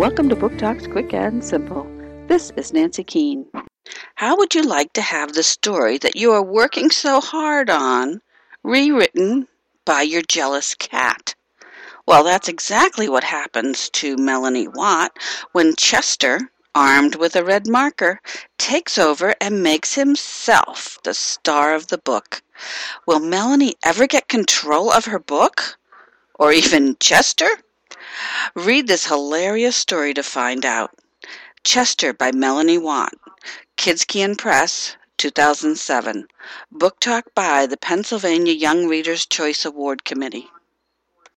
Welcome to Book Talks Quick and Simple. This is Nancy Keane. How would you like to have the story that you are working so hard on rewritten by your jealous cat? Well, that's exactly what happens to Melanie Watt when Chester, armed with a red marker, takes over and makes himself the star of the book. Will Melanie ever get control of her book? Or even Chester? Read this hilarious story to find out. Chester by Melanie Watt. Kids Can Press, 2007. Book Talk by the Pennsylvania Young Readers' Choice Award Committee.